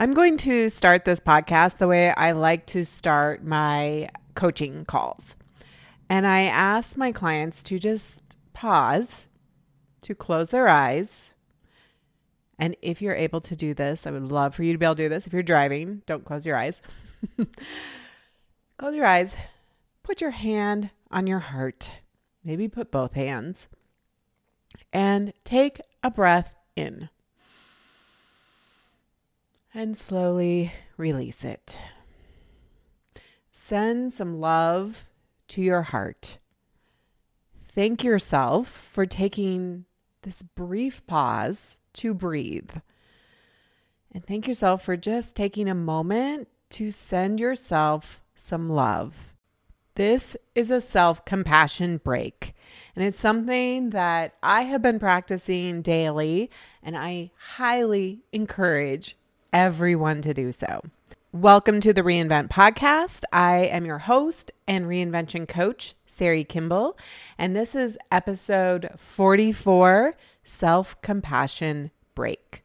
I'm going to start this podcast the way I like to start my coaching calls. And I ask my clients to just pause, to close their eyes. And if you're able to do this, I would love for you to be able to do this. If you're driving, don't close your eyes. close your eyes. Put your hand on your heart. Maybe put both hands. And take a breath in and slowly release it. Send some love to your heart. Thank yourself for taking this brief pause to breathe. And thank yourself for just taking a moment to send yourself some love. This is a self compassion break, and it's something that I have been practicing daily, and I highly encourage everyone to do so. Welcome to the Reinvent Podcast. I am your host and reinvention coach, Sari Kimbell, and this is episode 44 Self Compassion Break.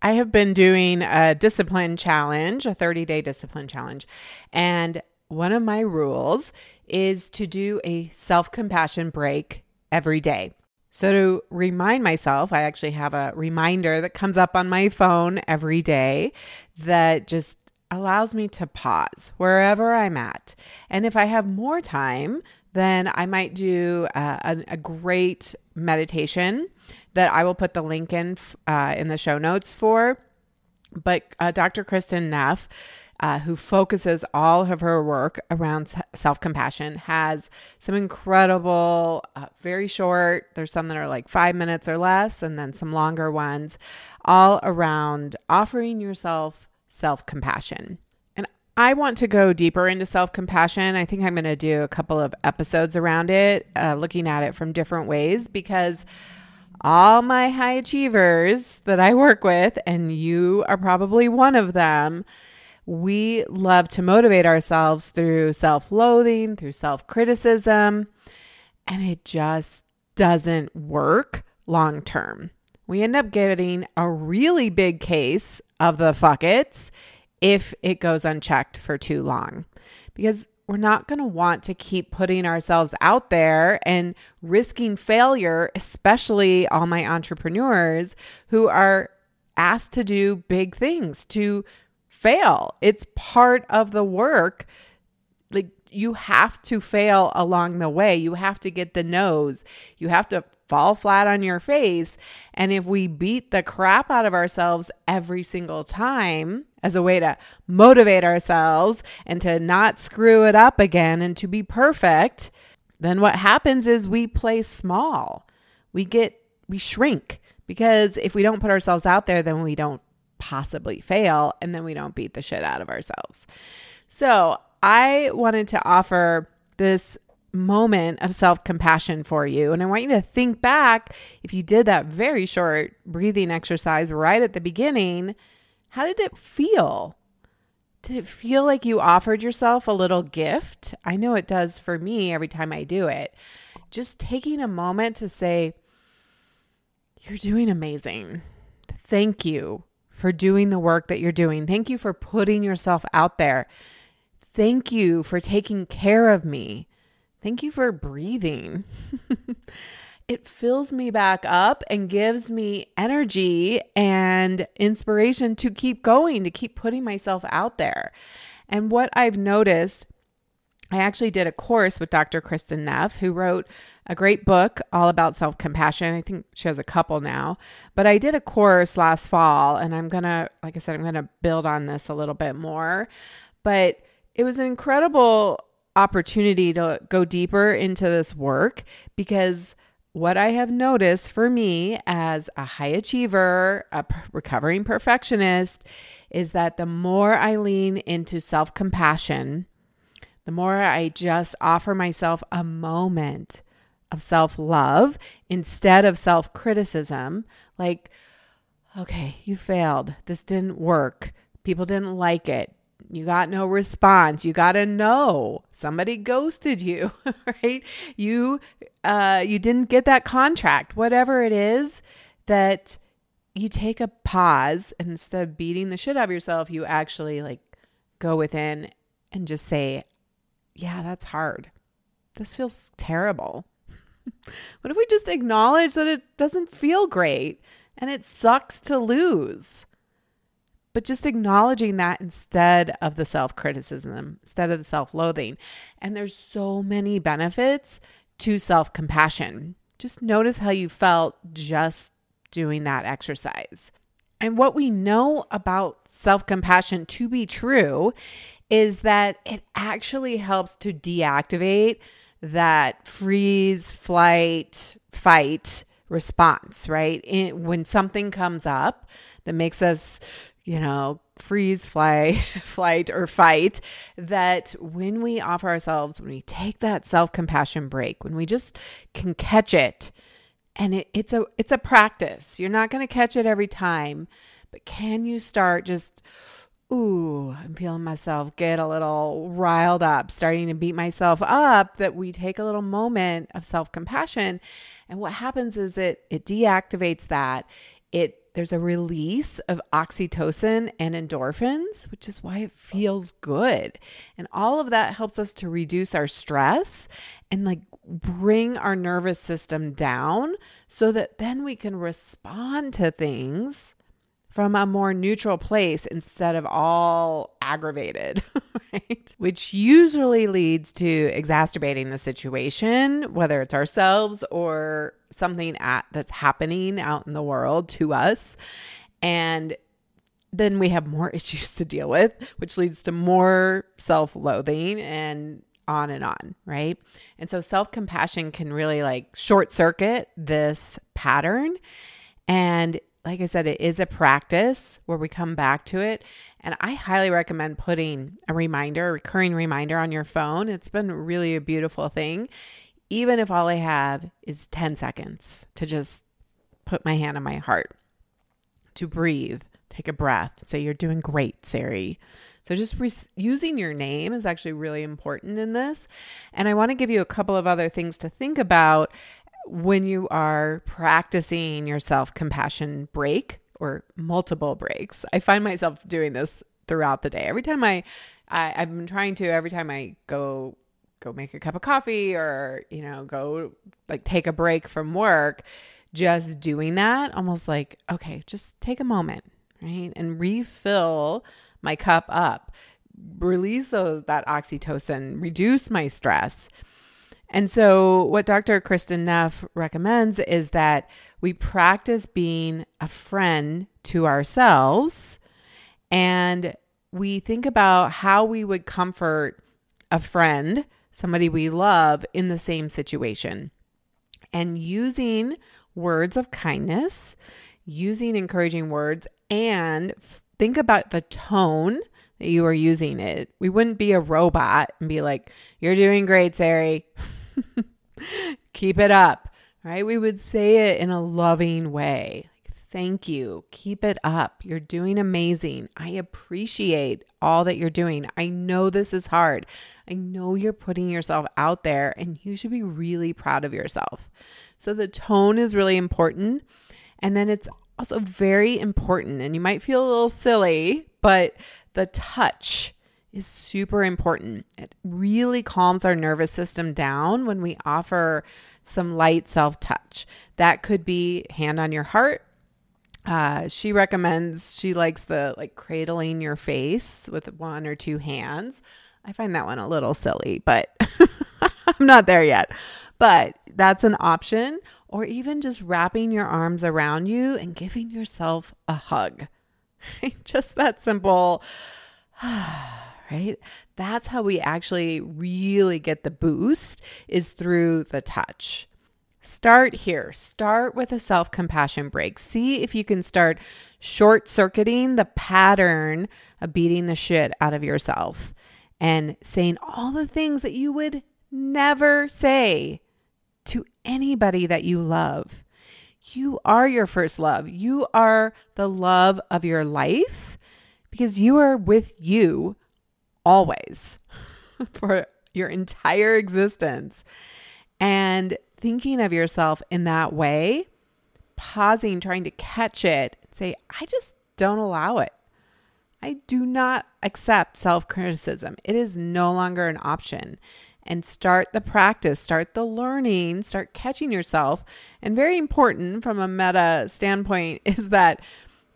I have been doing a discipline challenge, a 30 day discipline challenge, and one of my rules is to do a self compassion break every day. So, to remind myself, I actually have a reminder that comes up on my phone every day that just allows me to pause wherever I'm at. And if I have more time, then I might do uh, a, a, great meditation that I will put the link in uh, in the show notes for. But uh, Dr. Kristin Neff uh, who focuses all of her work around self compassion, has some incredible, uh, very short, there's some that are like five minutes or less, and then some longer ones, all around offering yourself self compassion. And I want to go deeper into self compassion. I think I'm going to do a couple of episodes around it, uh, looking at it from different ways because all my high achievers that I work with, and you are probably one of them, we love to motivate ourselves through self loathing, through self criticism, and it just doesn't work long term. We end up getting a really big case of the fuckets if it goes unchecked for too long because we're not going to want to keep putting ourselves out there and risking failure, especially all my entrepreneurs who are asked to do big things, to fail. It's part of the work. Like you have to fail along the way. You have to get the nose. You have to fall flat on your face. And if we beat the crap out of ourselves every single time as a way to motivate ourselves and to not screw it up again and to be perfect, then what happens is we play small. We get, we shrink because if we don't put ourselves out there, then we don't possibly fail and then we don't beat the shit out of ourselves. So, I wanted to offer this moment of self compassion for you. And I want you to think back if you did that very short breathing exercise right at the beginning, how did it feel? Did it feel like you offered yourself a little gift? I know it does for me every time I do it. Just taking a moment to say, You're doing amazing. Thank you for doing the work that you're doing. Thank you for putting yourself out there. Thank you for taking care of me. Thank you for breathing. it fills me back up and gives me energy and inspiration to keep going, to keep putting myself out there. And what I've noticed I actually did a course with Dr. Kristin Neff, who wrote a great book all about self compassion. I think she has a couple now, but I did a course last fall, and I'm gonna, like I said, I'm gonna build on this a little bit more. But it was an incredible opportunity to go deeper into this work because what I have noticed for me as a high achiever, a recovering perfectionist, is that the more I lean into self compassion, the more I just offer myself a moment of self love instead of self criticism, like, okay, you failed. This didn't work. People didn't like it. You got no response. You got to know somebody ghosted you, right? You uh you didn't get that contract. Whatever it is that you take a pause and instead of beating the shit out of yourself, you actually like go within and just say, Yeah, that's hard. This feels terrible. what if we just acknowledge that it doesn't feel great and it sucks to lose? But just acknowledging that instead of the self criticism, instead of the self loathing. And there's so many benefits to self compassion. Just notice how you felt just doing that exercise. And what we know about self compassion to be true is that it actually helps to deactivate that freeze, flight, fight response, right? In, when something comes up that makes us, you know, freeze, fly, flight, or fight, that when we offer ourselves, when we take that self compassion break, when we just can catch it, and it, it's a it's a practice. You're not going to catch it every time, but can you start just ooh, I'm feeling myself get a little riled up, starting to beat myself up, that we take a little moment of self-compassion. And what happens is it it deactivates that. It there's a release of oxytocin and endorphins, which is why it feels good. And all of that helps us to reduce our stress and like bring our nervous system down so that then we can respond to things from a more neutral place instead of all aggravated, right? Which usually leads to exacerbating the situation, whether it's ourselves or something at, that's happening out in the world to us. And then we have more issues to deal with, which leads to more self loathing and on and on, right? And so self compassion can really like short circuit this pattern. And like I said, it is a practice where we come back to it. And I highly recommend putting a reminder, a recurring reminder on your phone. It's been really a beautiful thing, even if all I have is 10 seconds to just put my hand on my heart, to breathe, take a breath, say, You're doing great, Sari. So just re- using your name is actually really important in this. And I want to give you a couple of other things to think about when you are practicing your self compassion break or multiple breaks. I find myself doing this throughout the day. Every time I, I I've been trying to every time I go go make a cup of coffee or you know go like take a break from work just doing that almost like okay just take a moment right and refill my cup up release those that oxytocin reduce my stress and so, what Dr. Kristin Neff recommends is that we practice being a friend to ourselves and we think about how we would comfort a friend, somebody we love, in the same situation. And using words of kindness, using encouraging words, and think about the tone that you are using it. We wouldn't be a robot and be like, You're doing great, Sari. Keep it up, right? We would say it in a loving way. Thank you. Keep it up. You're doing amazing. I appreciate all that you're doing. I know this is hard. I know you're putting yourself out there and you should be really proud of yourself. So the tone is really important. And then it's also very important. And you might feel a little silly, but the touch is super important. It really calms our nervous system down when we offer some light self touch. That could be hand on your heart. Uh, she recommends, she likes the like cradling your face with one or two hands. I find that one a little silly, but I'm not there yet. But that's an option. Or even just wrapping your arms around you and giving yourself a hug. just that simple right? That's how we actually really get the boost is through the touch. Start here. Start with a self compassion break. See if you can start short circuiting the pattern of beating the shit out of yourself and saying all the things that you would never say to anybody that you love. You are your first love. You are the love of your life because you are with you always for your entire existence. And thinking of yourself in that way, pausing, trying to catch it, say, I just don't allow it. I do not accept self criticism. It is no longer an option. And start the practice, start the learning, start catching yourself. And very important from a meta standpoint is that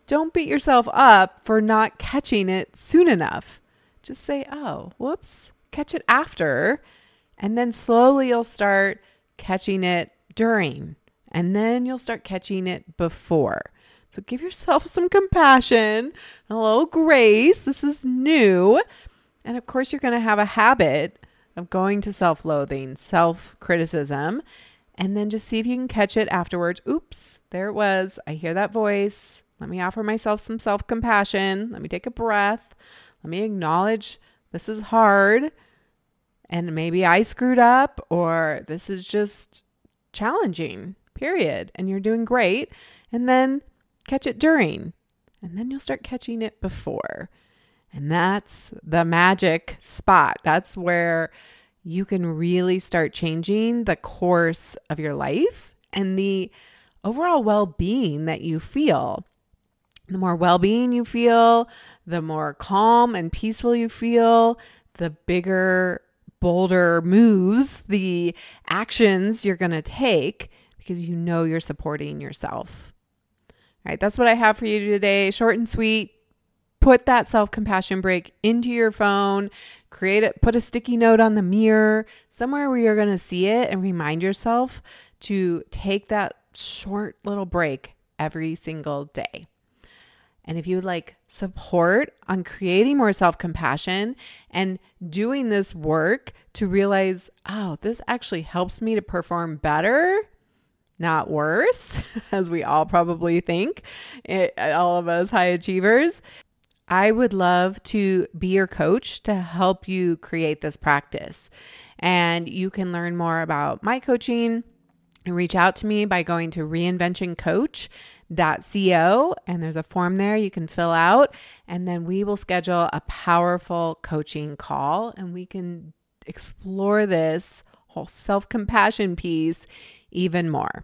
don't beat yourself up for not catching it soon enough. Just say, oh, whoops, catch it after. And then slowly you'll start catching it during. And then you'll start catching it before. So give yourself some compassion, a little grace. This is new. And of course, you're going to have a habit of going to self loathing, self criticism, and then just see if you can catch it afterwards. Oops, there it was. I hear that voice. Let me offer myself some self compassion. Let me take a breath. Let me acknowledge this is hard. And maybe I screwed up, or this is just challenging, period. And you're doing great. And then catch it during, and then you'll start catching it before. And that's the magic spot. That's where you can really start changing the course of your life and the overall well being that you feel. The more well being you feel, the more calm and peaceful you feel, the bigger, bolder moves, the actions you're going to take because you know you're supporting yourself right, that's what I have for you today. Short and sweet. Put that self compassion break into your phone. Create it, put a sticky note on the mirror, somewhere where you're going to see it, and remind yourself to take that short little break every single day. And if you would like support on creating more self compassion and doing this work to realize, oh, this actually helps me to perform better not worse, as we all probably think, it, eh, all of us high achievers. I would love to be your coach to help you create this practice. And you can learn more about my coaching reach out to me by going to reinventioncoach.co. And there's a form there you can fill out. And then we will schedule a powerful coaching call and we can explore this whole self compassion piece even more.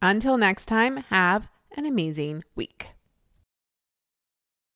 Until next time, have an amazing week.